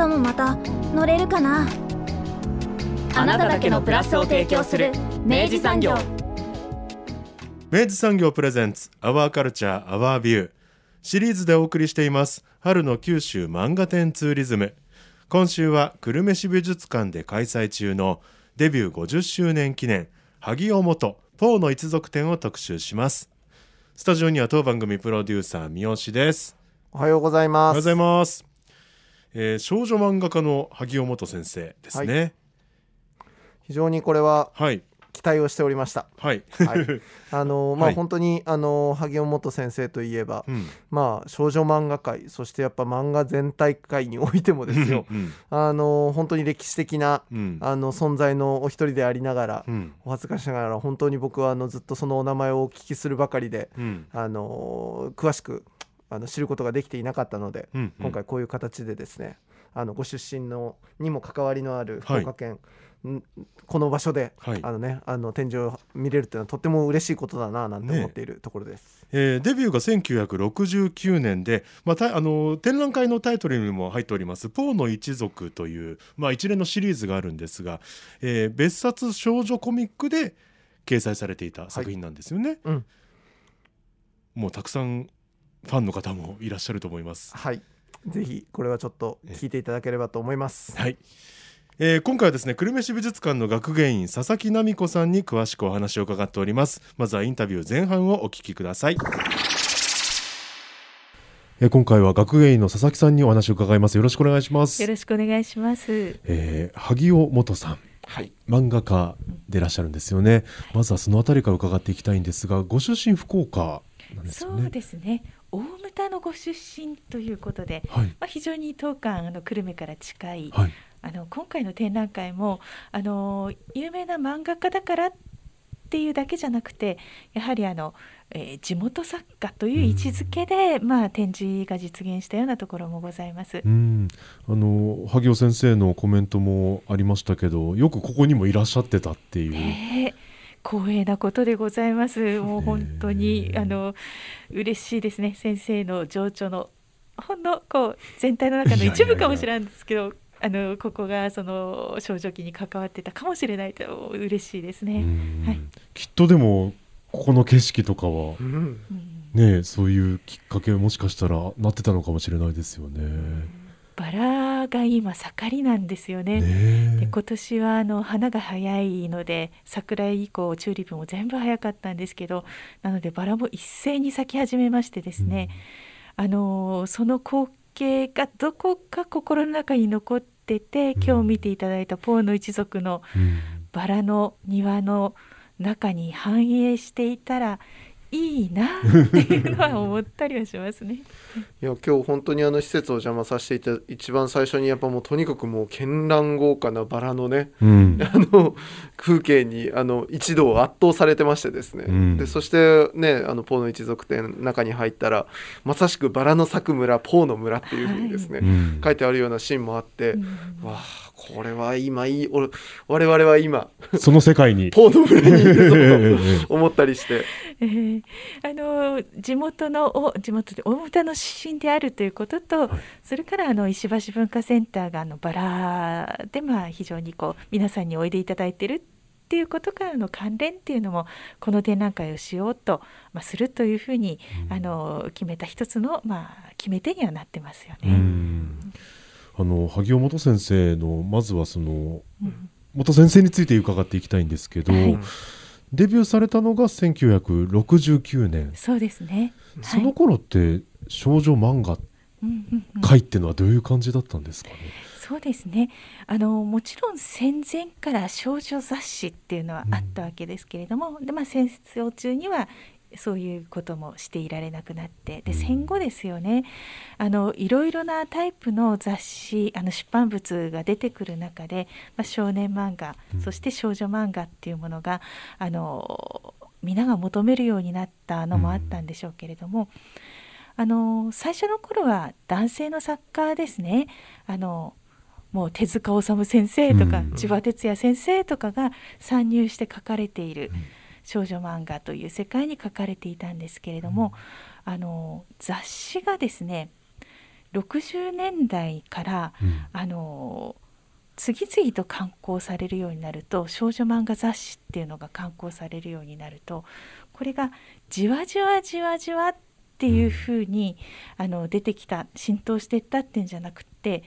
明日もまた乗れるかな？あなただけのプラスを提供する明治産業。明治産業 presents our culture, our view シリーズでお送りしています春の九州漫画展ツーリズム。今週は久留米市美術館で開催中のデビュー50周年記念萩尾元ポーの一族展を特集します。スタジオには当番組プロデューサー三好です。おはようございます。おはようございます、えー少女漫画家の萩尾元先生ですね。非常にこれははい。期待をしておりました。はい、はい。あのまあ、はい。本当にあの萩尾元先生といえば、うん。まあ少女漫画界そしてやっぱ漫画全体界においてもですようん。あの本当に歴史的なうん。あの存在のお一人でありながら、うん。お恥ずかしながら本当に僕はあのずっとそのお名前をお聞きするばかりでうん。あの詳しくあの知ることができていなかったので、うん今回こういう形でですねあのご出身のにも関わりのある福はい。岡県、んこの場所で、はい。あのねあの展示を見れるっていうのはとっても嬉しいことだななんてね思っているところです。えーデビューが1969年で、まあ、たあの展覧会のタイトルにも入っております「ポーの一族」という、まあ、一連のシリーズがあるんですが、えー別冊少女コミックで掲載されていた作品なんですよね。うん。もうたくさんファンの方もいらっしゃると思います。はい。ぜひこれはちょっと聞いていただければと思います。はい。えー今回はですね久留米市美術館の学芸員佐々木奈美子さんに詳しくお話を伺っております。まずはインタビュー前半をお聞きください。えー今回は学芸員の佐々木さんにお話を伺います。よろしくお願いします。よろしくお願いします。えー萩尾元さん。はい。漫画家でいらっしゃるんですよね。まずはそのあたりから伺っていきたいんですがご出身福岡なんですよね。そうですね。大牟田のご出身ということで、はい。まあ、非常に当館あの久留米から近い、はい。あの今回の展覧会もあの有名な漫画家だからっていうだけじゃなくてやはりあの、えー地元作家という位置づけで、まあ、展示が実現したようなところもございます。うん、あの萩尾先生のコメントもありましたけどよくここにもいらっしゃってたっていう、ねえ光栄なことでございます。もう本当に、あの嬉しいですね。先生の情緒のほんのこう全体の中の一部かもしれないんですけど、あのここがその少女期に関わってたかもしれないと嬉しいですうね。んはいきっとでもここの景色とかはうんうんねそういうきっかけもしかしたらなってたのかもしれないですよね。バラが今盛りなんですよね。ねで今年はあの花が早いので桜以降チューリップも全部早かったんですけどなのでバラも一斉に咲き始めましてですね、あのその光景がどこか心の中に残っててうん。今日見ていただいたポーの一族のうん。バラの庭の中に反映していたらいいなっていうのは思ったりはしますね。いや今日本当にあの施設を邪魔させていた一番最初にやっぱもうとにかくもう絢爛豪華なバラのねうん。あの風景にあの一度圧倒されてましてですね、うん。でそしてねあのポーの一族店の中に入ったらまさしくバラの咲く村ポーの村っていうふうにですね、うん。書いてあるようなシーンもあって、うん。わあこれは今いい俺我々は今その世界に。ポーの村にいるぞと 思ったりしてえーあの地元のお地元で大牟田の出身であるということと、それからあの石橋文化センターがあのバラでまあ非常にこう皆さんにおいでいただいているっていうことからの関連っていうのもこの展覧会をしようと、まあ、するというふうに、あの決めた一つの、まあ、決め手にはなってますようね。んあの萩尾元先生のまずはそのうん。元先生について伺っていきたいんですけど、はい。デビューされたのが1969年。そうですね。その頃って少女漫画うんうんうん。界っていうのはどういう感じだったんですかね？そうですね。あのもちろん戦前から少女雑誌っていうのはあったわけですけれども、でまあ、戦争中にはそういうこともしていられなくなって。で戦後ですよね。あのいろいろなタイプの雑誌あの出版物が出てくる中で、まあ、少年漫画、そして少女漫画っていうものがあの皆が求めるようになったのもあったんでしょうけれども、あの最初の頃は男性の作家ですね。あのもう手塚治虫先生とか、千葉哲也先生とかが参入して書かれている少女漫画という世界に書かれていたんですけれども、あの雑誌がですね60年代から、あの次々と刊行されるようになると少女漫画雑誌っていうのが刊行されるようになるとこれがじわじわじわじわっていうふうに、あの出てきた浸透していったっていうんじゃなくって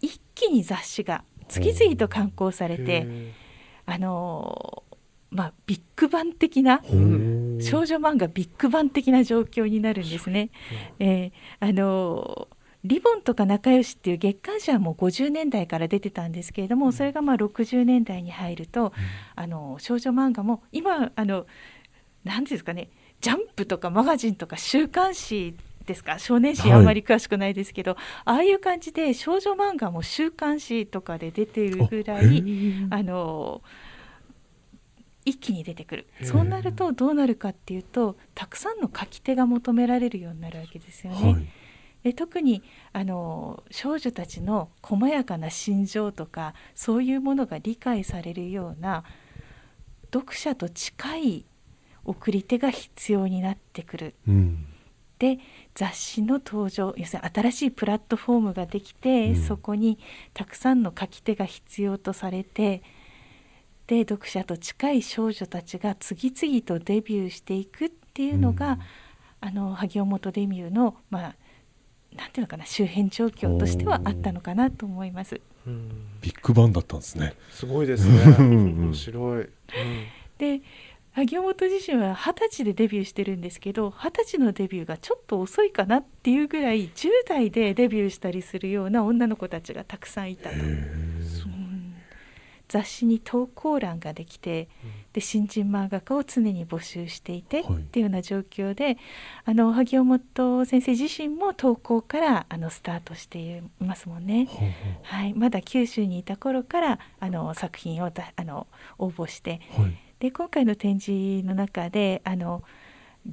一気に雑誌が次々と刊行されてあのまあ、ビッグバン的な少女漫画ビッグバン的な状況になるんですね。えー、あのリボンとか仲良しっていう月刊誌はもう50年代から出てたんですけれどもそれがまあ60年代に入ると、あの少女漫画も今あの何ですかねジャンプとかマガジンとか週刊誌ですか？少年誌あんまり詳しくないですけど、はい、ああいう感じで少女漫画も週刊誌とかで出ているぐらいあの一気に出てくる。そうなるとどうなるかっていうとたくさんの書き手が求められるようになるわけですよね。はい、で特にあの少女たちの細やかな心情とかそういうものが理解されるような読者と近い送り手が必要になってくる。うん。で雑誌の登場要するに新しいプラットフォームができて、うん、そこにたくさんの書き手が必要とされてで読者と近い少女たちが次々とデビューしていくっていうのが、うん、あの萩尾本デビューのまあなんていうのかな周辺状況としてはあったのかなと思います。ビッグバンだったんですね。すごいですね。面白い。うん、で萩尾本自身は二十歳でデビューしてるんですけど二十歳のデビューがちょっと遅いかなっていうぐらい10代でデビューしたりするような女の子たちがたくさんいたと。雑誌に投稿欄ができて、で新人漫画家を常に募集していて、はい、っていうような状況であの萩尾本先生自身も投稿からあのスタートしていますもんね。はい、まだ九州にいた頃からあの作品をあの応募して、はい。で今回の展示の中であの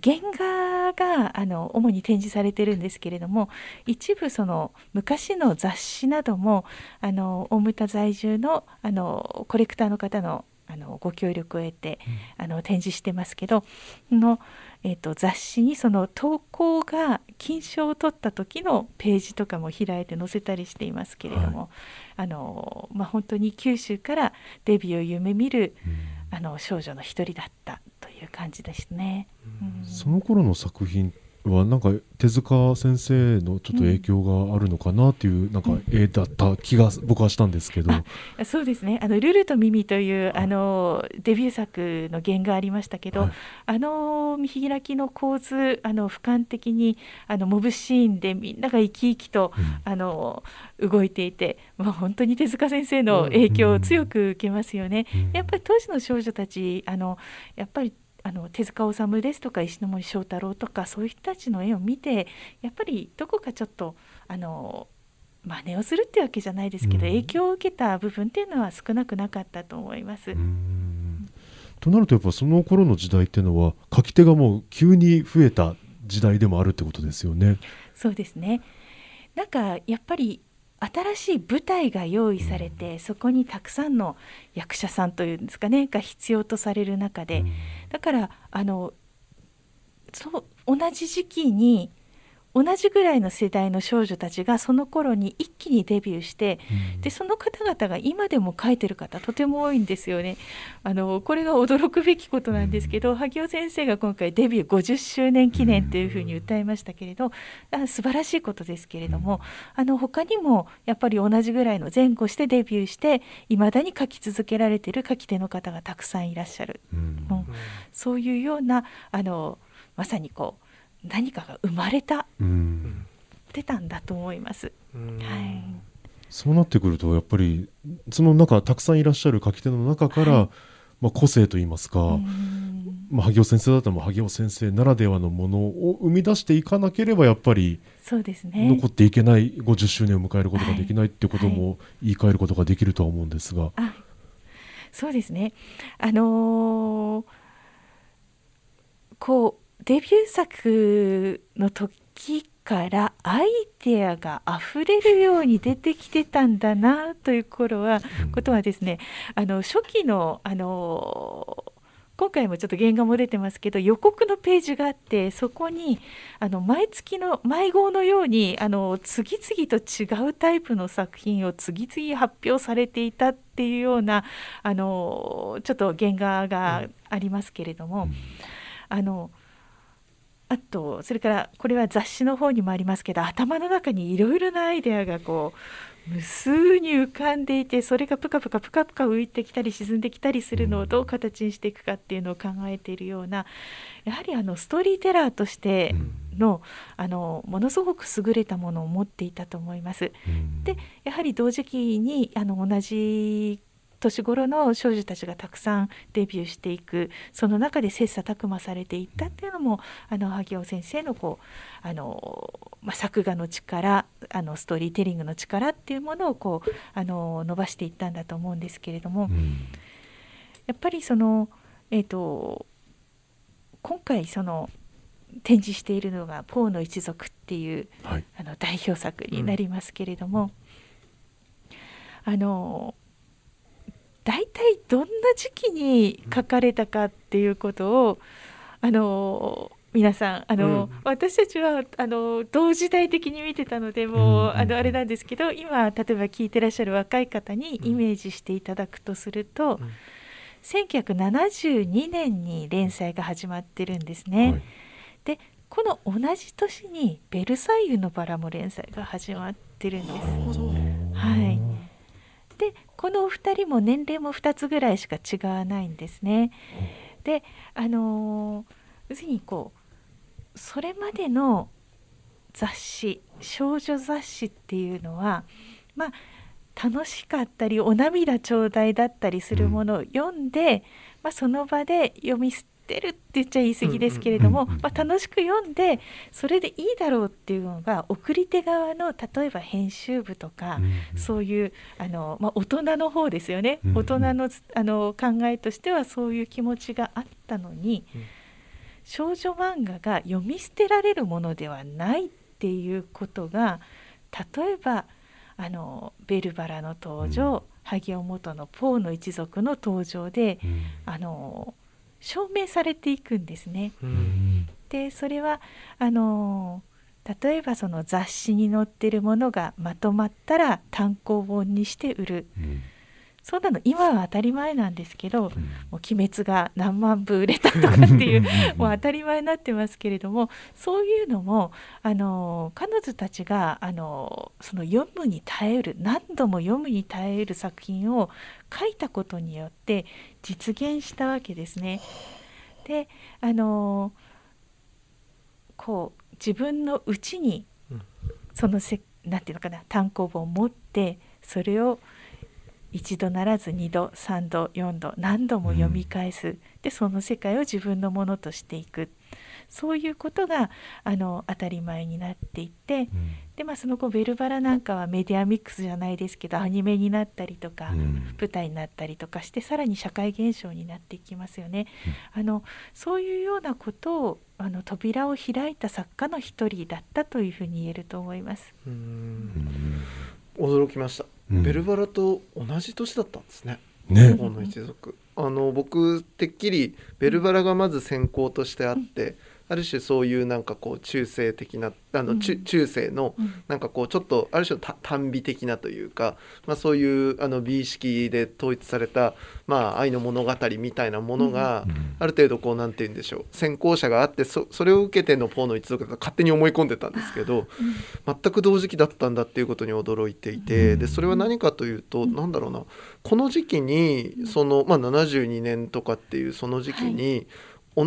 原画があの主に展示されてるんですけれども一部その昔の雑誌などもあの大牟田在住のあのコレクターの方のあのご協力を得て、うん、あの展示してますけどの、えーと、雑誌にその投稿が金賞を取った時のページとかも開いて載せたりしていますけれども、はい、あのまあ、本当に九州からデビューを夢見る、うん。あの少女の一人だった。という感じですね。うん、その頃の作品はなんか手塚先生のちょっと影響があるのかなっていうなんか絵だった気が僕はしたんですけど、うん、そうですね「あのルルとミミ」というあのデビュー作の原画ありましたけど、はい、あの見開きの構図あの俯瞰的にあのモブシーンでみんなが生き生きと、うん、あの動いていて、まあ、本当に手塚先生の影響を強く受けますよね。うん、やっぱり当時の少女たちあのやっぱりあの手塚治虫ですとか石森章太郎とかそういう人たちの絵を見てやっぱりどこかちょっとあの真似をするってわけじゃないですけど、うん、影響を受けた部分っていうのは少なくなかったと思います。となるとやっぱその頃の時代っていうのは書き手がもう急に増えた時代でもあるってことですよね。そうですねなんかやっぱり新しい舞台が用意されてそこにたくさんの役者さんというんですかねが必要とされる中で。だからあのそう同じ時期に同じぐらいの世代の少女たちがその頃に一気にデビューして、うん、でその方々が今でも書いてる方とても多いんですよね。あのこれが驚くべきことなんですけど、うん、萩尾先生が今回デビュー50周年記念というふうに歌いましたけれど、うん、素晴らしいことですけれども、あの他にもやっぱり同じぐらいの前後してデビューしていまだに書き続けられてる書き手の方がたくさんいらっしゃる、うん。そういうようなあのまさにこう何かが生まれた、うん、出たんだと思います。はい、そうなってくるとやっぱりその中たくさんいらっしゃる書き手の中から、はい、まあ、個性といいますか、まあ、萩尾先生だったら萩尾先生ならではのものを生み出していかなければやっぱりそうですね。残っていけない50周年を迎えることができないっていうことはい。も言い換えることができるとは思うんですが、あそうですね。あのーこうデビュー作の時からアイデアが溢れるように出てきてたんだなという頃は、ことはですねあの初期のあのー今回もちょっと原画も出てますけど予告のページがあってそこにあの毎月の毎号のようにあの次々と違うタイプの作品を次々発表されていたっていうようなあのちょっと原画がありますけれども、あのあとそれからこれは雑誌の方にもありますけど頭の中にいろいろなアイデアがこう無数に浮かんでいてそれがプカプカプカプカ浮いてきたり沈んできたりするのをどう形にしていくかっていうのを考えているようなやはりあのストーリーテラーとしてのあのものすごく優れたものを持っていたと思います。でやはり同時期にあの同じ年頃の少女たちがたくさんデビューしていくその中で切磋琢磨されていったっていうのもあの萩尾先生のこうあの、まあ、作画の力あのストーリーテリングの力っていうものをこうあの伸ばしていったんだと思うんですけれども、やっぱりそのえっ、と今回その展示しているのが「ポーの一族」っていうはい。あの代表作になりますけれども、あの大体どんな時期に書かれたかっていうことをあの皆さんあの、うん。私たちはあの同時代的に見てたのでもう、うんうんあのあれなんですけど今例えば聞いてらっしゃる若い方にイメージしていただくとすると、うん。1972年に連載が始まってるんですね。はい。でこの同じ年に「ベルサイユのバラ」も連載が始まってるんです。はい、でこのお二人も年齢も2つぐらいしか違わないんですね。であのー要するにこうそれまでの雑誌少女雑誌っていうのはまあ楽しかったりお涙頂戴だったりするものを読んで、まあ、その場で読み捨てるって言っちゃ言い過ぎですけれども、うんうんうんまあ、楽しく読んでそれでいいだろうっていうのが送り手側の例えば編集部とか、そういうあの、まあ、大人の方ですよね、うんうん。大人のあの考えとしてはそういう気持ちがあったのに、うん。少女漫画が読み捨てられるものではないっていうことが例えばあのベルバラの登場、萩尾元のポーの一族の登場であの証明されていくんですね。うん。でそれはあの例えばその雑誌に載ってるものがまとまったら単行本にして売るそんなの今は当たり前なんですけど「もう鬼滅」が何万部売れたとかっていうもう当たり前になってますけれどもそういうのもあの彼女たちがあのその読むに耐える何度も読むに耐える作品を書いたことによって実現したわけですね。であのこう自分のうちにうん。そのせなんていうのかな単行本を持ってそれを一度ならず二度三度四度何度も読み返す、でその世界を自分のものとしていく。そういうことがあの当たり前になっていってで、まあ、その後「ベルバラ」なんかはメディアミックスじゃないですけどアニメになったりとか、舞台になったりとかしてさらに社会現象になっていきますよね。あのそういうようなことをあの扉を開いた作家の一人だったというふうに言えると思います。うん。驚きました、うんベルバラと同じ年だったんですね。ね。の一族。あの僕てっきりベルバラがまず先行としてあって、ある種そういうなんかこう中世的なあの、うん。中中世のうん。なんかこうちょっとある種のた短美的なというか、まあ、そういうあの美意識で統一された、まあ、愛の物語みたいなものが、ある程度こうなんて言うんでしょう。先行者があってそそれを受けてのポーの一族が勝手に思い込んでたんですけど全く同時期だったんだっていうことに驚いていてでそれは何かというとなんだろうな。この時期にその、まあ、72年とかっていうその時期に、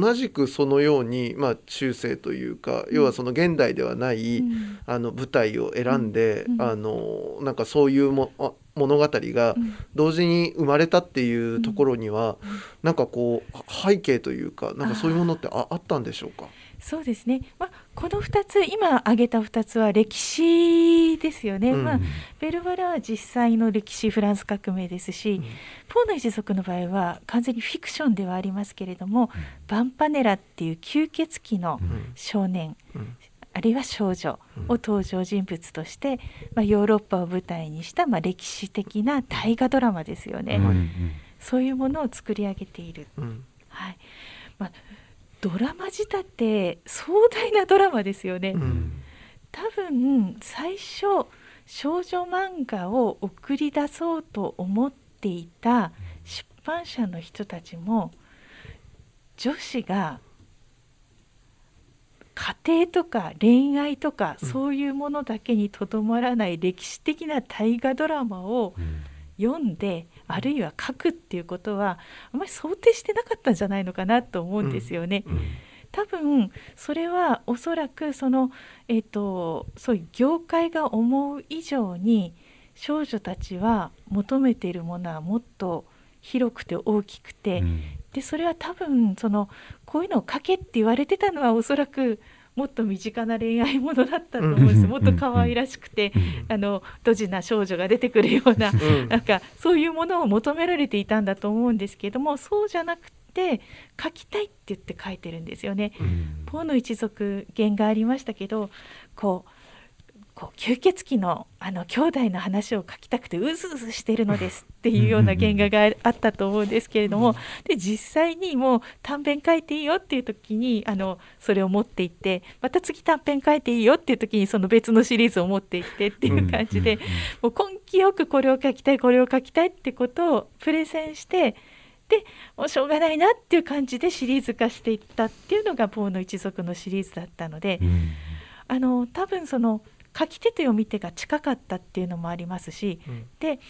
同じくそのように、まあ、中世というか要はその現代ではない、うん。あの舞台を選んで、うん。あのなんかそういうもあ物語が同時に生まれたっていうところには、うん、なんかこう背景というかなんかそういうものってああったんでしょうか？そうですね、まあ、この2つ今挙げた2つは歴史ですよね、うん、まあ、ベルバラは実際の歴史フランス革命ですし、うん、ポーの一族の場合は完全にフィクションではありますけれども、うん、バンパネラっていう吸血鬼の少年、あるいは少女を登場人物として、まあ、ヨーロッパを舞台にした、まあ、歴史的な大河ドラマですよね、そういうものを作り上げている。はい。まあドラマ仕立て壮大なドラマですよね、うん、多分最初少女漫画を送り出そうと思っていた出版社の人たちも女子が家庭とか恋愛とか、そういうものだけにとどまらない歴史的な大河ドラマを読んで、あるいは書くっていうことはあまり想定してなかったんじゃないのかなと思うんですよね。うん。うん、多分それはおそらくその、えーと、そういう業界が思う以上に少女たちは求めているものはもっと広くて大きくて、うん、でそれは多分そのこういうのを書けって言われてたのはおそらくもっと身近な恋愛ものだったと思うんです、もっと可愛らしくて、あのドジな少女が出てくるような、なんかそういうものを求められていたんだと思うんですけどもそうじゃなくて書きたいって言って書いてるんですよね。ポーの一族原がありましたけどこうこう吸血鬼のあの兄弟の話を書きたくてうずうずしてるのですっていうような原画があったと思うんですけれども、で実際にもう短編書いていいよっていう時にあのそれを持っていってまた次短編書いていいよっていう時にその別のシリーズを持っていってっていう感じで、もう根気よくこれを書きたいこれを書きたいってことをプレゼンしてでもうしょうがないなっていう感じでシリーズ化していったっていうのがポーの一族のシリーズだったので、あの多分その書き手と読み手が近かったっていうのもありますし、うん、で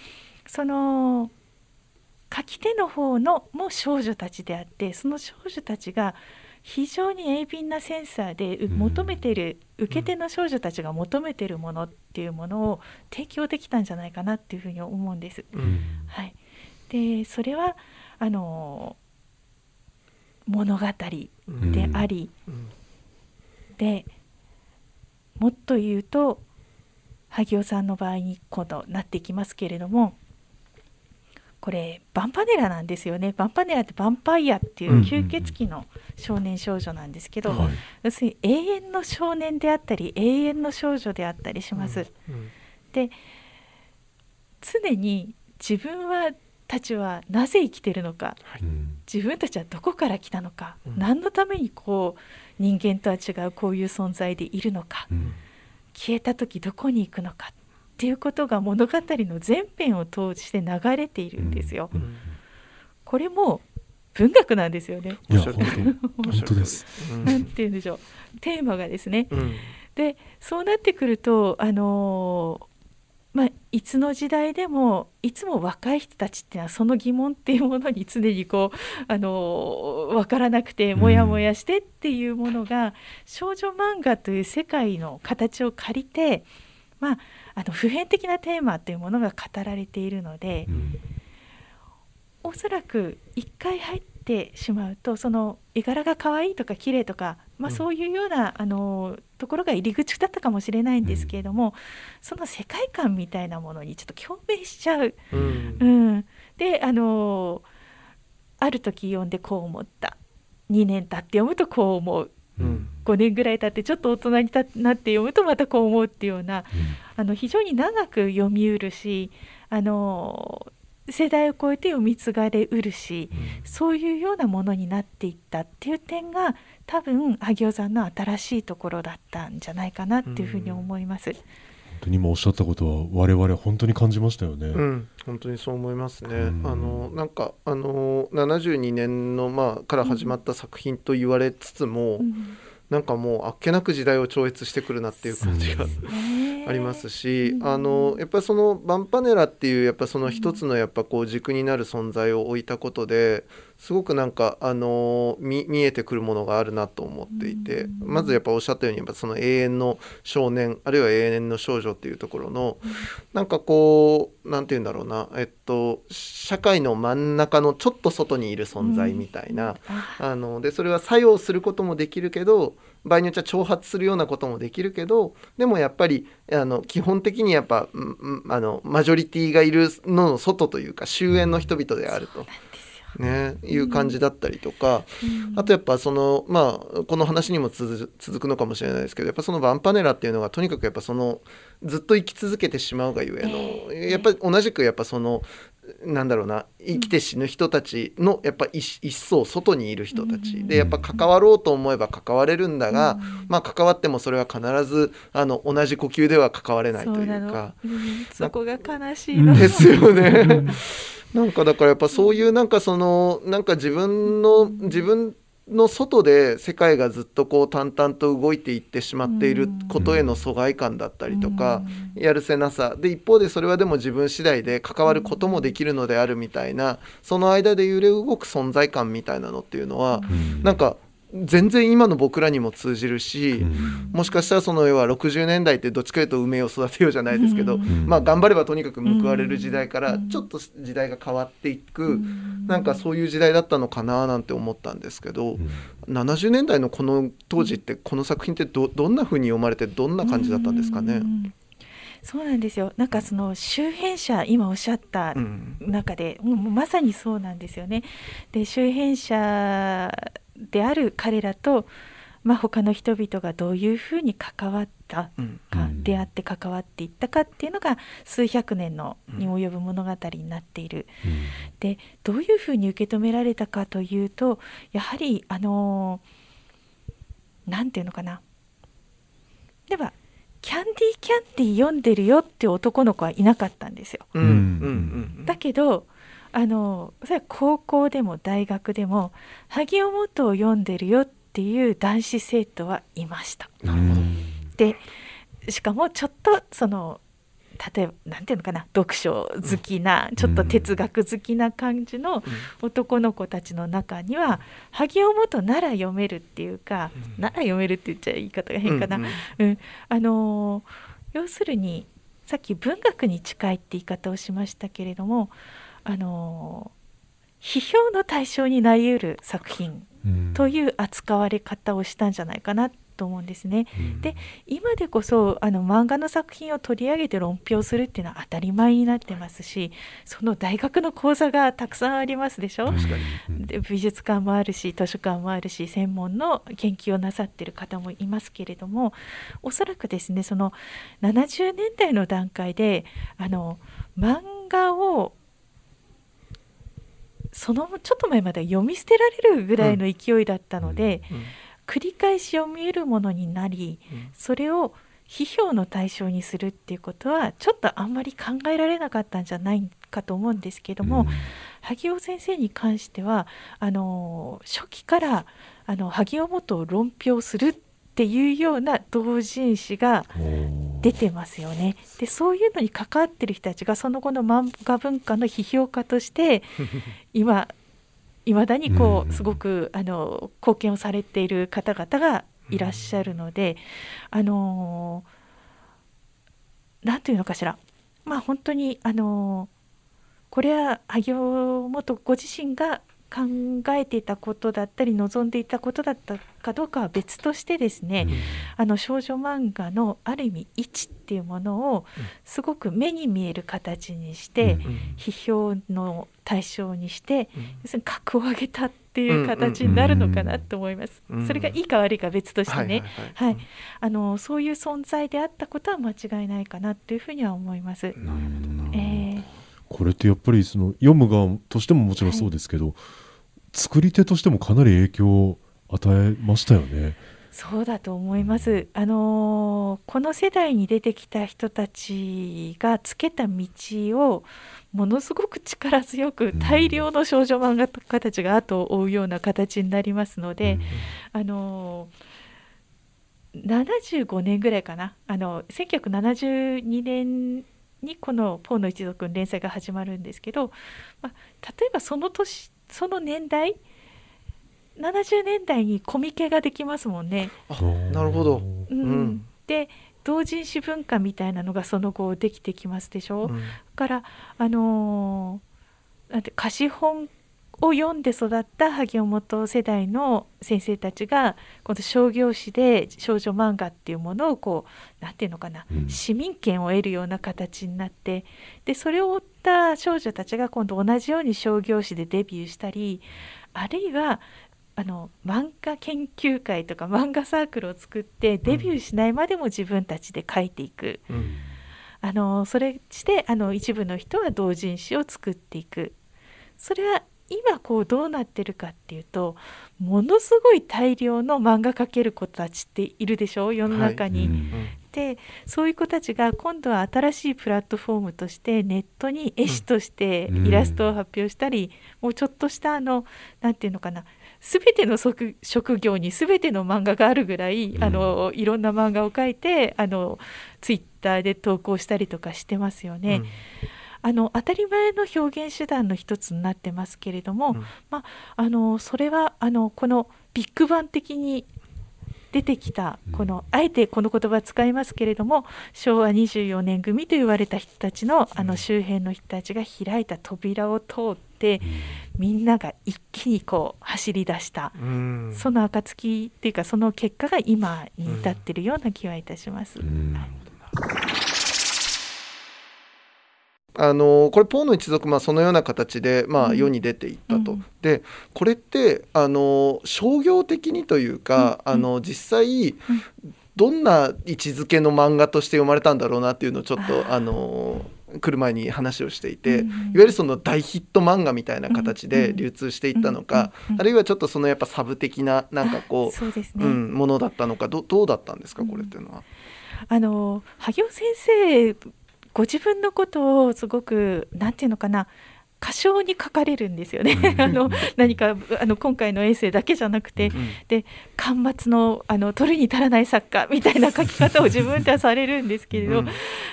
その書き手の方のも少女たちであってその少女たちが非常に鋭敏なセンサーで求めてる、うん、受け手の少女たちが求めてるものっていうものを提供できたんじゃないかなっていうふうに思うんです。うん、はい、でそれはあの物語であり、でもっと言うと萩尾さんの場合に今度なっていきますけれどもこれバンパネラなんですよね。バンパネラってヴァンパイアっていう吸血鬼の少年少女なんですけど、要するに永遠の少年であったり永遠の少女であったりします。うんうん、で常に自分はたちはなぜ生きてるのか、はい、自分たちはどこから来たのか、うん、何のためにこう人間とは違うこういう存在でいるのか、うん、消えた時どこに行くのかっていうことが物語の全編を通して流れているんですよ。うん、これも文学なんですよね。いや本当です。なんて言うんでしょう。テーマがですね。でそうなってくるとあのーまあ、いつの時代でもいつも若い人たちっていうのはその疑問っていうものに常にこうあの分からなくてモヤモヤしてっていうものが、うん、少女漫画という世界の形を借りて、まあ、あの普遍的なテーマというものが語られているので、うん、おそらく一回入ってしまうとその絵柄が可愛いとか綺麗とか、まあ、そういうような、うん、あのところが入り口だったかもしれないんですけれども、うん、その世界観みたいなものにちょっと共鳴しちゃう。うん、うん、であのある時読んでこう思った。2年経って読むとこう思う。うん、5年ぐらい経ってちょっと大人になって読むとまたこう思うっていうような、あの非常に長く読みうるしあの世代を超えて読み継がれうるし、うん、そういうようなものになっていったっていう点が多分萩尾さんの新しいところだったんじゃないかなっていうふうに思います。うん、本当に今おっしゃったことは我々本当に感じましたよね。うん、本当にそう思いますね。あのなんかあの72年のまあから始まった作品と言われつつも。うんなんかもうあっけなく時代を超越してくるなっていう感じがありますし、あのやっぱりそのバンパネラっていうやっぱその一つのやっぱこう軸になる存在を置いたことですごくなんか、あの見見えてくるものがあるなと思っていて、まずやっぱおっしゃったようにやっぱその永遠の少年あるいは永遠の少女っていうところの、なんかこうなんて言うんだろうなえっと社会の真ん中のちょっと外にいる存在みたいな、あのでそれは作用することもできるけど場合によっては挑発するようなこともできるけどでもやっぱりあの基本的にやっぱうんあのマジョリティがいるのの外というか終焉の人々であると。ね、いう感じだったりとか、あとやっぱそのまあこの話にも続くのかもしれないですけどやっぱそのバンパネラっていうのがとにかくやっぱそのずっと生き続けてしまうがゆえの、やっぱり同じくやっぱそのなんだろうな生きて死ぬ人たちのやっぱ一一層外にいる人たち。でやっぱ関わろうと思えば関われるんだが、まあ関わってもそれは必ずあの同じ呼吸では関われないというか。そこが悲しいの。ですよね。なんかだからやっぱそういうなんかそのなんか自分の自分の外で世界がずっとこう淡々と動いていってしまっていることへの疎外感だったりとかやるせなさ。で一方でそれはでも自分次第で関わることもできるのであるみたいなその間で揺れ動く存在感みたいなのっていうのはなんか全然今の僕らにも通じるし、うん、もしかしたらその要は60年代ってどっちかというと梅を育てようじゃないですけど、うん、まあ頑張ればとにかく報われる時代からちょっと時代が変わっていく、うん、なんかそういう時代だったのかななんて思ったんですけど、うん、70年代のこの当時ってこの作品ってどどんな風に読まれてどんな感じだったんですかね？そうなんですよ。なんかその周辺者今おっしゃった中で、うん、もうまさにそうなんですよね。で周辺者である彼らと、まあ、他の人々がどういうふうに関わったか、うん、出会って関わっていったかっていうのが数百年のに及ぶ物語になっている。うん、でどういうふうに受け止められたかというとやはりあの何て言うのかな。ではキャンディーキャンディー読んでるよって男の子はいなかったんですよ。だけどあのそれは高校でも大学でも萩尾元を読んでるよっていう男子生徒はいました。でしかもちょっとその例えば何て言うのかな読書好きな、ちょっと哲学好きな感じの男の子たちの中には、萩尾元なら読めるっていうか、なら読めるって言っちゃ言い方が変かな。うんあの要するにさっき文学に近いって言い方をしましたけれどもあの批評の対象になりうる作品という扱われ方をしたんじゃないかなと思うんですね。うん、で今でこそあの漫画の作品を取り上げて論評するっていうのは当たり前になってますしその大学の講座がたくさんありますでしょ、うん、で美術館もあるし図書館もあるし専門の研究をなさってる方もいますけれどもおそらくですねその70年代の段階であの漫画をそのちょっと前まで読み捨てられるぐらいの勢いだったので、うんうん、繰り返し読み得るものになり、それを批評の対象にするっていうことはちょっとあんまり考えられなかったんじゃないかと思うんですけども、萩尾先生に関してはあの初期からあの萩尾元を論評するっていうような同人誌が出てますよね。でそういうのに関わってる人たちがその後の漫画文化の批評家として 今いまだにこうすごくあの貢献をされている方々がいらっしゃるので、あの何て言うのかしら。まあ本当にあのこれは萩尾元ご自身が考えていたことだったり望んでいたことだったかどうかは別としてですね、うん、あの少女漫画のある意味位置っていうものをすごく目に見える形にして、うん、批評の対象にして、うん、要するに格を上げたっていう形になるのかなと思います。それがいいか悪いか別としてね、はい、あのそういう存在であったことは間違いないかなというふうには思います。なるほどな。えー。これってやっぱりその読む側としてももちろんそうですけど、はい、作り手としてもかなり影響を与えましたよね。そうだと思います。あのこの世代に出てきた人たちがつけた道をものすごく力強く大量の少女漫画家たちが後を追うような形になりますので、うん、あの75年ぐらいかなあの1972年にこの「ポーの一族」連載が始まるんですけど、まあ、例えばその年その年代70年代にコミケができますもんね。あなるほど。うんうんで同人誌文化みたいなのがその後できてきますでしょ。うんだからあのーなんて貸本を読んで育った萩尾本世代の先生たちがこの商業誌で少女漫画っていうものをこうなんていうのかな、うん。市民権を得るような形になってでそれを追った少女たちが今度同じように商業誌でデビューしたりあるいはあの漫画研究会とか漫画サークルを作ってデビューしないまでも自分たちで書いていく。うん。あのそれしてあの一部の人は同人誌を作っていく。それは今こうどうなってるかっていうとものすごい大量の漫画描ける子たちっているでしょ？世の中に。うん。でそういう子たちが今度は新しいプラットフォームとしてネットに絵師としてうん。イラストを発表したり、もうちょっとしたあのなんていうのかな全ての職職業に全ての漫画があるぐらい、うん。あのいろんな漫画を描いてあのツイッターで投稿したりとかしてますよね。あの当たり前の表現手段の一つになってますけれども、うん。まあ、あのそれはあのこのビッグバン的に出てきたこの、あえてこの言葉使いますけれども昭和24年組と言われた人たちのあの周辺の人たちが開いた扉を通って、みんなが一気にこう走り出した、うん。その暁っていうかその結果が今に至ってるような気はいたします。うんあのこれポーの一族、まあ、そのような形で、まあ、うん。世に出ていったと。うん。でこれってあの商業的にというか、うん。あの実際どんな位置づけの漫画として読まれたんだろうなっていうのをちょっとあの来る前に話をしていて、うんいわゆるその大ヒット漫画みたいな形でうん。流通していったのか、うんうんあるいはちょっとそのやっぱサブ的ななんかこう、ね、うん、ものだったのかどどうだったんですかこれっていうのは？あの萩尾先生ご自分のことをすごくなんていうのかな過小に書かれるんですよね。あの何かあの今回のエッセイだけじゃなくて、うんで巻末のあの取るに足らない作家みたいな書き方を自分ではされるんですけれど、うん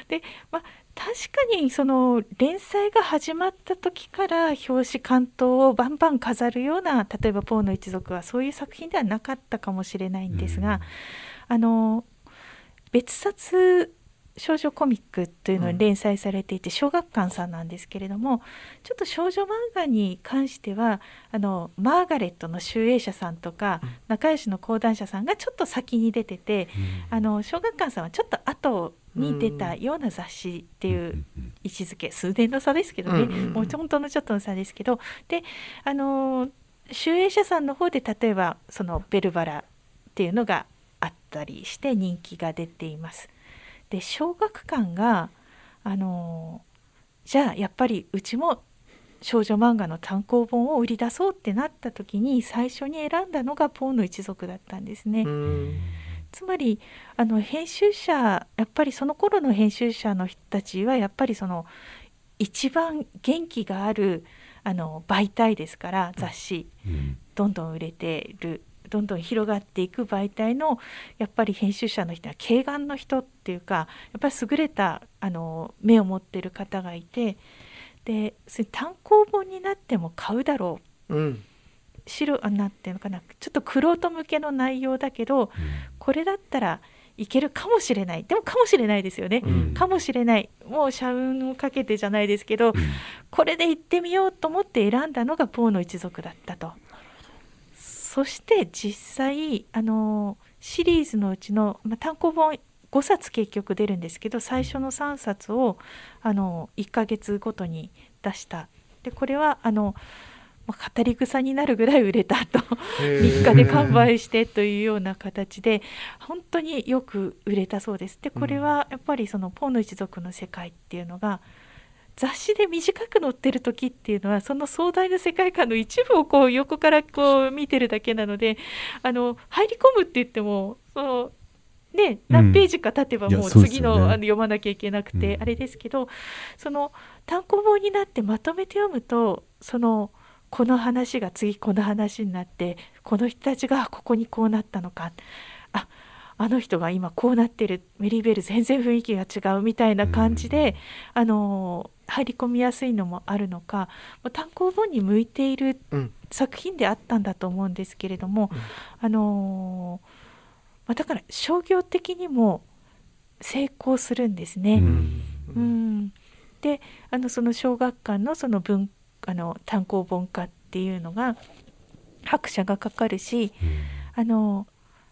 でまあ確かにその連載が始まった時から表紙関東をバンバン飾るような例えば「ポーの一族」はそういう作品ではなかったかもしれないんですが、あの別冊少女コミックというのに連載されていて、小学館さんなんですけれどもちょっと少女漫画に関してはあのマーガレットの集英社さんとか、仲良しの講談社さんがちょっと先に出てて、あの小学館さんはちょっと後に出たような雑誌っていう位置づけ数年の差ですけどね、もう本当のちょっとの差ですけど。であの集英社さんの方で例えばそのベルバラっていうのがあったりして人気が出ています。で小学館があのじゃあやっぱりうちも少女漫画の単行本を売り出そうってなった時に最初に選んだのがポーの一族だったんですね。うん。つまりあの編集者やっぱりその頃の編集者の人たちはやっぱりその一番元気があるあの媒体ですから雑誌うん。どんどん売れてるどんどん広がっていく媒体のやっぱり編集者の人は軽眼の人っていうかやっぱり優れたあの目を持ってる方がいてで単行本になっても買うだろう。うん。白あなんていうのかなちょっと玄人向けの内容だけどこれだったらいけるかもしれない。でもかもしれないですよね、うん。かもしれない。もう社運をかけてじゃないですけど、これで行ってみようと思って選んだのがポーの一族だったと。そして実際あのシリーズのうちの、まあ、単行本5冊結局出るんですけど最初の3冊をあの1ヶ月ごとに出したでこれはあの、まあ語り草になるぐらい売れたとへー3日で完売してというような形で本当によく売れたそうです。でこれはやっぱりそのポーの一族の世界っていうのが雑誌で短く載ってる時っていうのはその壮大な世界観の一部をこう横からこう見てるだけなのであの入り込むって言ってもそのね何ページか経てばもうそうですよね。次の,、あの読まなきゃいけなくて、うん。あれですけどその単行本になってまとめて読むとそのこの話が次この話になってこの人たちがここにこうなったのか。ああの人が今こうなってる。メリーベル全然雰囲気が違うみたいな感じで、あの入り込みやすいのもあるのか単行本に向いているうん作品であったんだと思うんですけれども、あのまあ、だから商業的にも成功するんですね。うん。うん、であのその小学館のその文あの単行本化っていうのが拍車がかかるしあの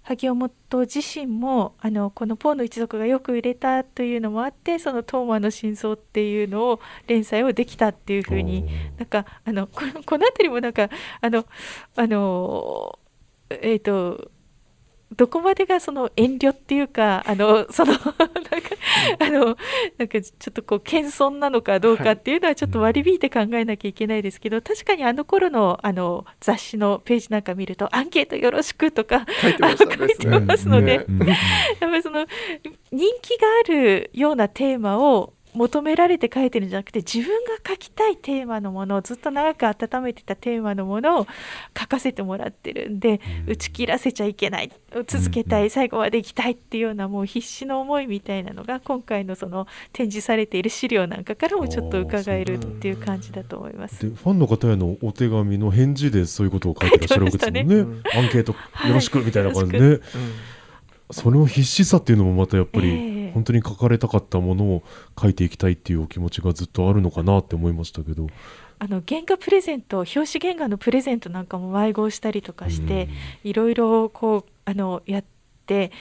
萩尾本自身もあのこの「ポーの一族」がよく売れたというのもあってその「トーマの真相」っていうのを連載をできたっていうふうになんかあのこのこの辺りもなんかあのあのえっ、とどこまでがその遠慮っていうかあの そのなんかあのなんかちょっとこう謙遜なのかどうかっていうのはちょっと割り引いて考えなきゃいけないですけど、確かにあの頃のあの雑誌のページなんか見ると「アンケートよろしく」とか書いてまね。書いてますので、ねうん。やっぱりその人気があるようなテーマを求められて書いてるんじゃなくて自分が書きたいテーマのものをずっと長く温めてたテーマのものを書かせてもらってるんで、打ち切らせちゃいけない続けたい、最後まで行きたいっていうようなもう必死の思いみたいなのが今回のその展示されている資料なんかからもちょっと伺えるっていう感じだと思います。でファンの方へのお手紙の返事でそういうことを書いてらっしゃるわけですもんね。書いてまアンケートよろしくみたいな感じで、よねそれの必死さっていうのもまたやっぱり、ええ。本当に書かれたかったものを書いていきたいっていうお気持ちがずっとあるのかなって思いましたけど。あの原画プレゼント表紙原画のプレゼントなんかも迷子したりとかして、いろいろこうあのやって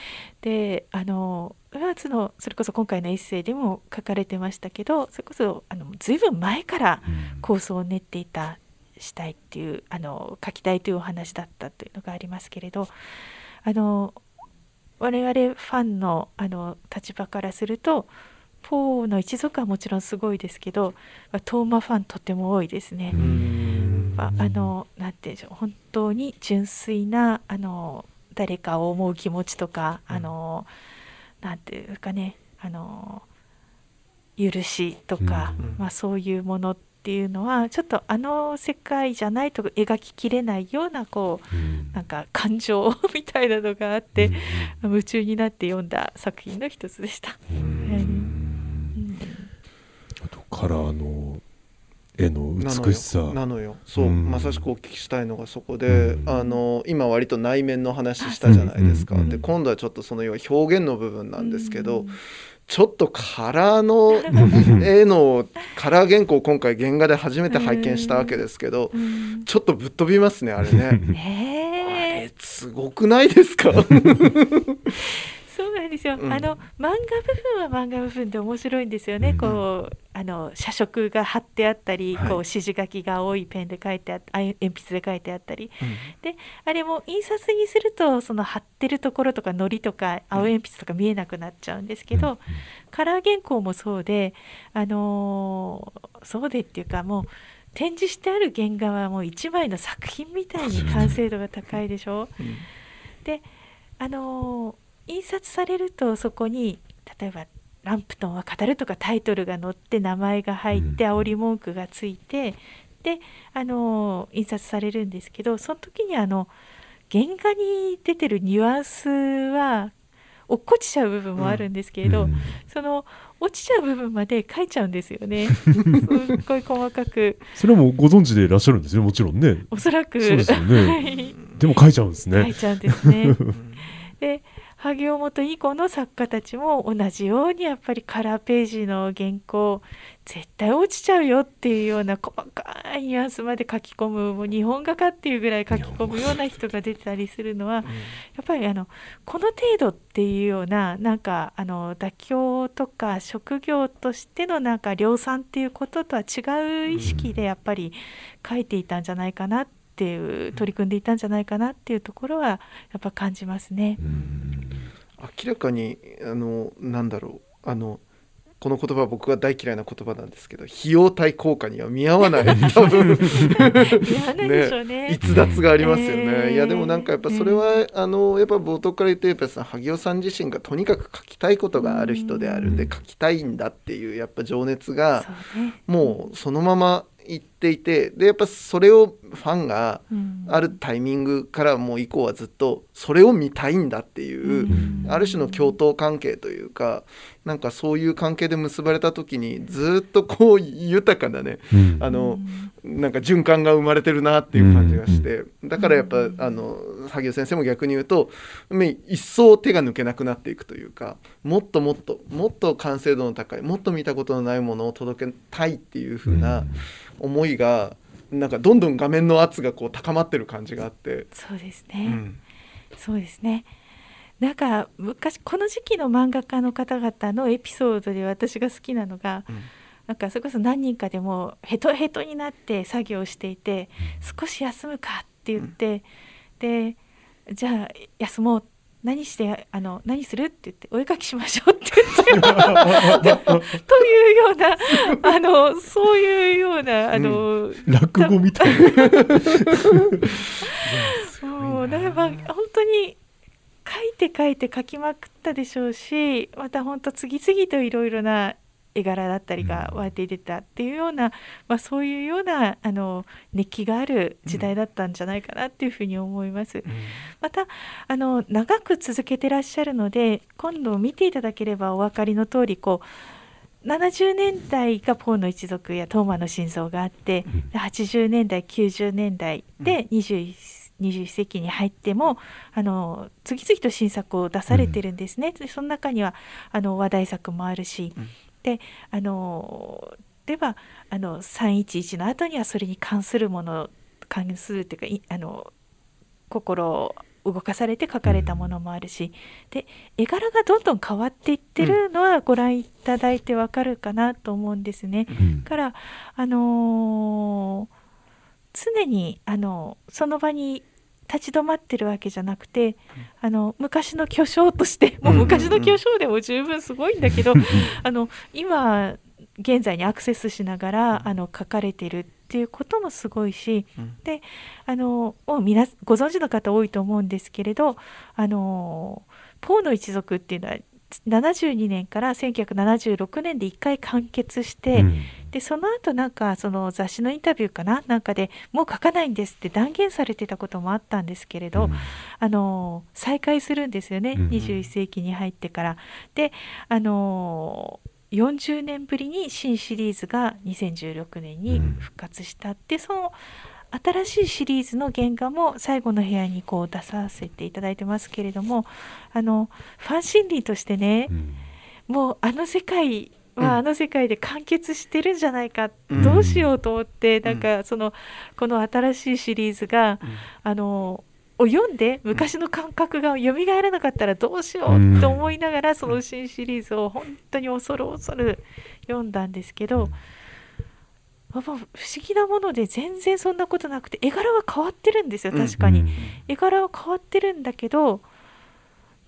であのまあそのそれこそ今回のエッセイでも書かれてましたけどそれこそあのずいぶん前からうん。構想を練っていたしたいっていうあの書きたいというお話だったというのがありますけれどあの我々ファンのあの立場からするとポーの一族はもちろんすごいですけどトーマファンとても多いですね。あ、あのなんていうんでしょう本当に純粋なあの誰かを思う気持ちとか、あのなんていうかねあの許しとか、うん。まあ、そういうものっていうのはちょっとあの世界じゃないと描ききれないようなこうなんか感情みたいなのがあって、夢中になって読んだ作品の一つでした。あとカラーの絵の美しさ。なのよ。そう、うん。まさしくお聞きしたいのがそこで、うん。あの今割と内面の話したじゃないですか、うん。で今度はちょっとその要は表現の部分なんですけど、うんちょっとカラーの絵のカラー原稿を今回原画で初めて拝見したわけですけど、うん。ちょっとぶっ飛びますねあれね。あねえれすごくないですか？なんですよ、うん。あの漫画部分は漫画部分で面白いんですよね、うんこうあの写植が貼ってあったり、はい。こう指示書きが青いペンで書いてああ鉛筆で書いてあったり。であれも印刷にするとその貼ってるところとか糊とか青鉛筆とか見えなくなっちゃうんですけど、カラー原稿もそうであのーそうでっていうかもう展示してある原画はもう一枚の作品みたいに完成度が高いでしょ。であのー印刷されるとそこに例えば「ランプトンは語る」とかタイトルが載って名前が入ってうん。煽り文句がついてであのー印刷されるんですけどその時にあの原画に出てるニュアンスは落っこちちゃう部分もあるんですけれど、うん。その落ちちゃう部分まで書いちゃうんですよね。すっごい細かく。それはもうご存知でいらっしゃるんですよもちろんね。おそらく。そうですよね。はい。でも書いちゃうんですね。書いちゃうんですね。で萩尾本以降の作家たちも同じようにやっぱりカラーページの原稿絶対落ちちゃうよっていうような細かいニュアンスまで書き込むもう日本画家っていうぐらい書き込むような人が出てたりするのはやっぱりあのこの程度っていうようななんかあの妥協とか職業としてのなんか量産っていうこととは違う意識でやっぱり書いていたんじゃないかなっていう取り組んでいたんじゃないかなっていうところはやっぱ感じますね。明らかにあのなんだろうあのこの言葉は僕が大嫌いな言葉なんですけど費用対効果には見合わない。多分。ね。逸脱がありますよね、え。ーいやでもなんかやっぱそれは、あのやっぱ冒頭から言ってやっぱさ萩尾さん自身がとにかく書きたいことがある人であるんでうん。書きたいんだっていうやっぱ情熱が。もうそのままいっていてでやっぱそれをファンがうん。あるタイミングからもう以降はずっとそれを見たいんだっていう、うん。ある種の共闘関係というかなんかそういう関係で結ばれた時にずっとこう豊かなねうん。あのなんか循環が生まれてるなっていう感じがして、だからやっぱあの萩尾先生も逆に言うとめ一層手が抜けなくなっていくというかもっともっともっと完成度の高いもっと見たことのないものを届けたいっていう風な思いがなんかどんどん画面の圧がこう高まってる感じがあって。そうですね、うん。そうですねなんか昔この時期の漫画家の方々のエピソードで私が好きなのが、うん。なんかそれこそ何人かでもヘトヘトになって作業していて少し休むかって言って、でじゃあ休もう。何してあの何するって言ってお絵描きしましょうって言って。でというような あのそういうようなあの、落語みたいな。もうだからまあ本当に書いて書いて書きまくったでしょうしまた本当次々といろいろな絵柄だったりが湧いて出たっていうような、まあ、そういうようなあの熱気がある時代だったんじゃないかなっていうふうに思います。またあの長く続けてらっしゃるので今度見ていただければお分かりの通りこう70年代がポーの一族やトーマの心臓があって、で80年代90年代で 21, 21世紀に入ってもあの次々と新作を出されてるんですね。でその中にはあの話題作もあるし、うん。であのではあの311の後にはそれに関するもの関するっていうかいあの心を動かされて書かれたものもあるし、で絵柄がどんどん変わっていってるのはご覧いただいてわかるかなと思うんですね。うん。だからあのー常にあのその場に立ち止まってるわけじゃなくて、あの昔の巨匠としてもううん昔の巨匠でも十分すごいんだけど、あの今現在にアクセスしながらあの書かれてるっていうこともすごいし、うん。であのもう皆ご存知の方多いと思うんですけれどあのポーの一族っていうのは72年から1976年で1回完結して、うん。でその後なんかその雑誌のインタビューかな？なんかでもう書かないんですって断言されてたこともあったんですけれど、あの再開するんですよね、うん21世紀に入ってから。であの40年ぶりに新シリーズが2016年に復活したって、その新しいシリーズの原画も最後の部屋にこう出させていただいてますけれどもあのファン心理としてね、うん。もうあの世界うん。はあの世界で完結してるんじゃないか、うん。どうしようと思って、ん。なんかそのこの新しいシリーズが、あのを読んで昔の感覚が蘇らなかったらどうしようと思いながら、その新シリーズを本当に恐る恐る読んだんですけど、やっぱ不思議なもので全然そんなことなくて絵柄は変わってるんですよ確かに。うん。絵柄は変わってるんだけど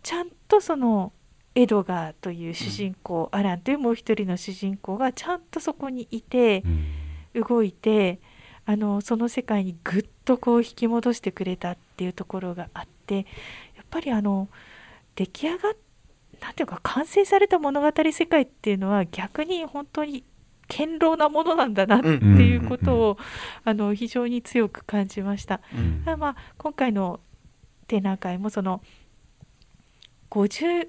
ちゃんとそのエドガーという主人公、アランというもう一人の主人公がちゃんとそこにいてうん。動いてあのその世界にぐっとこう引き戻してくれたっていうところがあってやっぱりあの出来上がっなんていうか完成された物語世界っていうのは逆に本当に堅牢なものなんだなっていうことを、あの非常に強く感じました。うん。まあ今回の展覧会もその50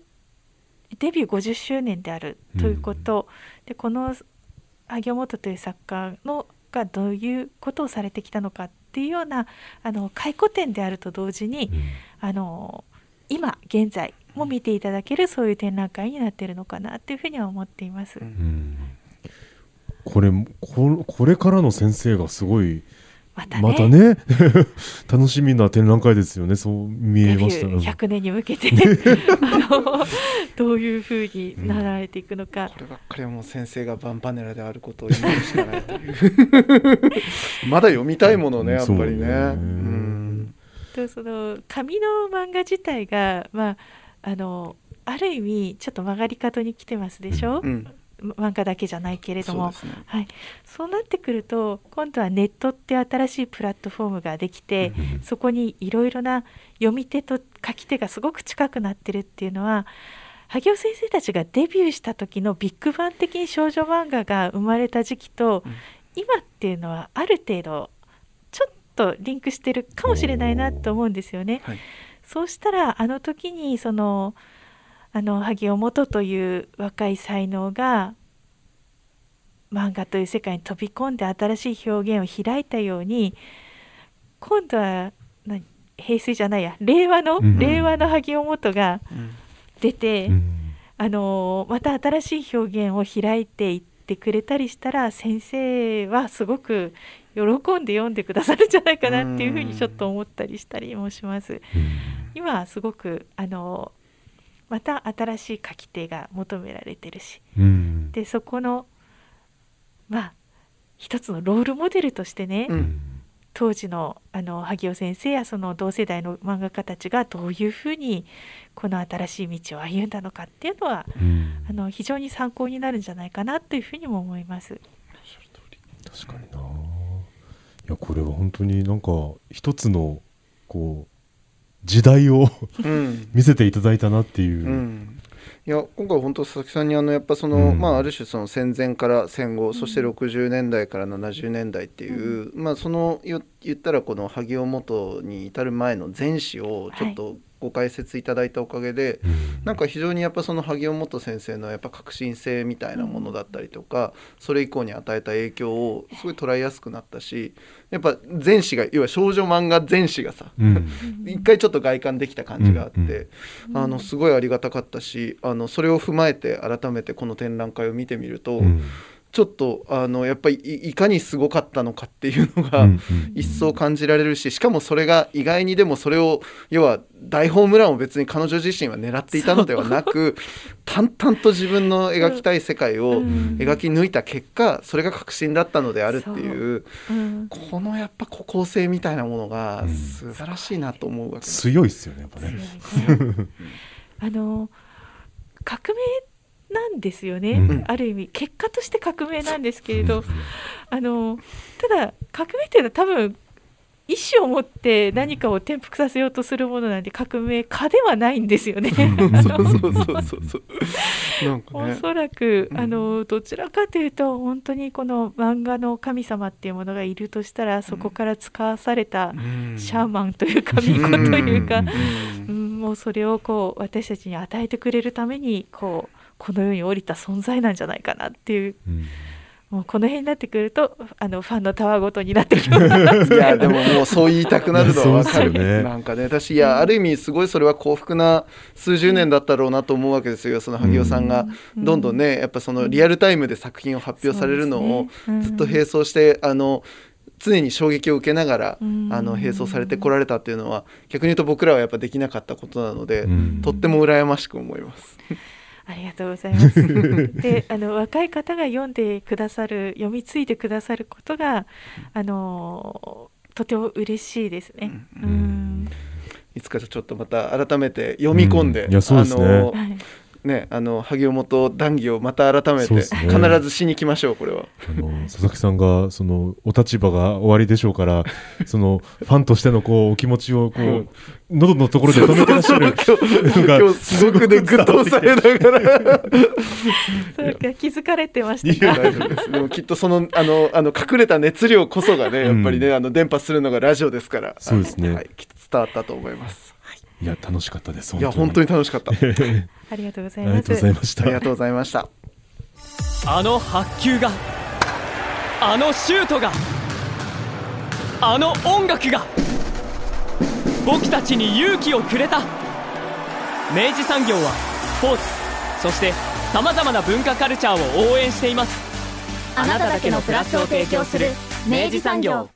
デビュー50周年であるということ、でこの萩尾本という作家のがどういうことをされてきたのかっていうようなあの回顧展であると同時に、あの今現在も見ていただけるそういう展覧会になっているのかなというふうには思っています。うんうんこれここれからの先生がすごいまたね。またね。楽しみな展覧会ですよね。そう見えました。ュー100年に向けて。あのどういうふうになられていくのか、こればっかりはもう先生がバンパネラであることを祈るしかないという。まだ読みたいものねやっぱりね。そうね。うんとその紙の漫画自体が、まあ、あのある意味ちょっと曲がり角に来てますでしょ、うん漫画だけじゃないけれども。そうね。はい、そうなってくると今度はネットって新しいプラットフォームができて、そこにいろいろな読み手と書き手がすごく近くなってるっていうのは萩尾先生たちがデビューした時のビッグバン的に少女漫画が生まれた時期と、今っていうのはある程度ちょっとリンクしてるかもしれないなと思うんですよね。はい。そうしたらあの時にそのあの萩尾元という若い才能が漫画という世界に飛び込んで新しい表現を開いたように今度は何平成じゃないや令和の、うん。令和の萩尾元がうん。出て、うん。あのまた新しい表現を開いていってくれたりしたら先生はすごく喜んで読んでくださるんじゃないかなっていうふうにちょっと思ったりしたりもします。今はすごくあのまた新しい書き手が求められてるし。うん。でそこのまあ一つのロールモデルとしてね、うん。当時のあの萩尾先生やその同世代の漫画家たちがどういうふうにこの新しい道を歩んだのかっていうのはうん。あの非常に参考になるんじゃないかなというふうにも思います。確かにな。いやこれは本当になんか一つのこう時代をうん。見せていただいたなっていう、うん。いや今回本当佐々木さんにあのやっぱその、うん。まあある種その戦前から戦後、そして60年代から70年代っていう、まあその言言ったらこの萩尾元に至る前の前史をちょっとご解説いただいたおかげで、うん。なんか非常にやっぱその萩尾元先生のやっぱ革新性みたいなものだったりとか、それ以降に与えた影響をすごい捉えやすくなったしやっぱ前史が要は少女漫画前史がさ、うん。一回ちょっと外観できた感じがあって、うん。あのすごいありがたかったしあのそれを踏まえて改めてこの展覧会を見てみると、うんちょっとあのやっぱりいいかにすごかったのかっていうのが、うんうん一層感じられるししかもそれが意外にでもそれを要は大ホームランを別に彼女自身は狙っていたのではなく 淡々と自分の描きたい世界をうん。描き抜いた結果それが確信だったのであるっていうう。ん。このやっぱ孤高性みたいなものがうん。素晴らしいなと思うわけです。強いっすよねやっぱね。あの革命なんですよね、うん。ある意味結果として革命なんですけれど、あのただ革命っていうのは多分意思を持って何かを転覆させようとするものなんで革命家ではないんですよね。おね。そらく、うん。あのどちらかというと本当にこの漫画の神様っていうものがいるとしたらそこから使わされたシャーマンというか巫女というか、うん。うん、もうそれをこう私たちに与えてくれるためにこうこの世に降りた存在なんじゃないかなっていう。うん。もうこの辺になってくるとあのファンのたわごとになってきます。いやでももうそう言いたくなるのはわかる。ねなんかね私いやある意味すごいそれは幸福な数十年だったろうなと思うわけですよ。その萩尾さんがうん。どんどんねやっぱそのリアルタイムで作品を発表されるのをずっと並走してあの常に衝撃を受けながらうん。あの並走されてこられたっていうのは逆に言うと僕らはやっぱできなかったことなのでうん。とっても羨ましく思います。ありがとうございます。で、あの若い方が読んでくださる、読み継いでくださることが、あのとても嬉しいですね。ううん、いつかちょっとまた改めて読み込んで、うん。あのはい、ね、あの萩尾元談義をまた改めてね。必ずしに来ましょうこれは。あの佐々木さんがそのお立場が終わりでしょうからそのファンとしてのこうお気持ちをこう喉のところで止めてらっしゃる そうそうそう。のが今日すごくねぐっと押されながら。それが気づかれてましたか。でもきっとそのあのあの隠れた熱量こそがねやっぱりね、あの伝播するのがラジオですから。そうですね。はい、きっと伝わったと思います。いや楽しかったですいや本当にに楽しかった。あ ありがとうございありがとうます。ございましたりがとうございました。あの発球があのシュートがあの音楽が僕たちに勇気をくれた明治産業はスポーツそしてさまざまな文化カルチャーを応援していますあなただけのプラスを提供する明治産業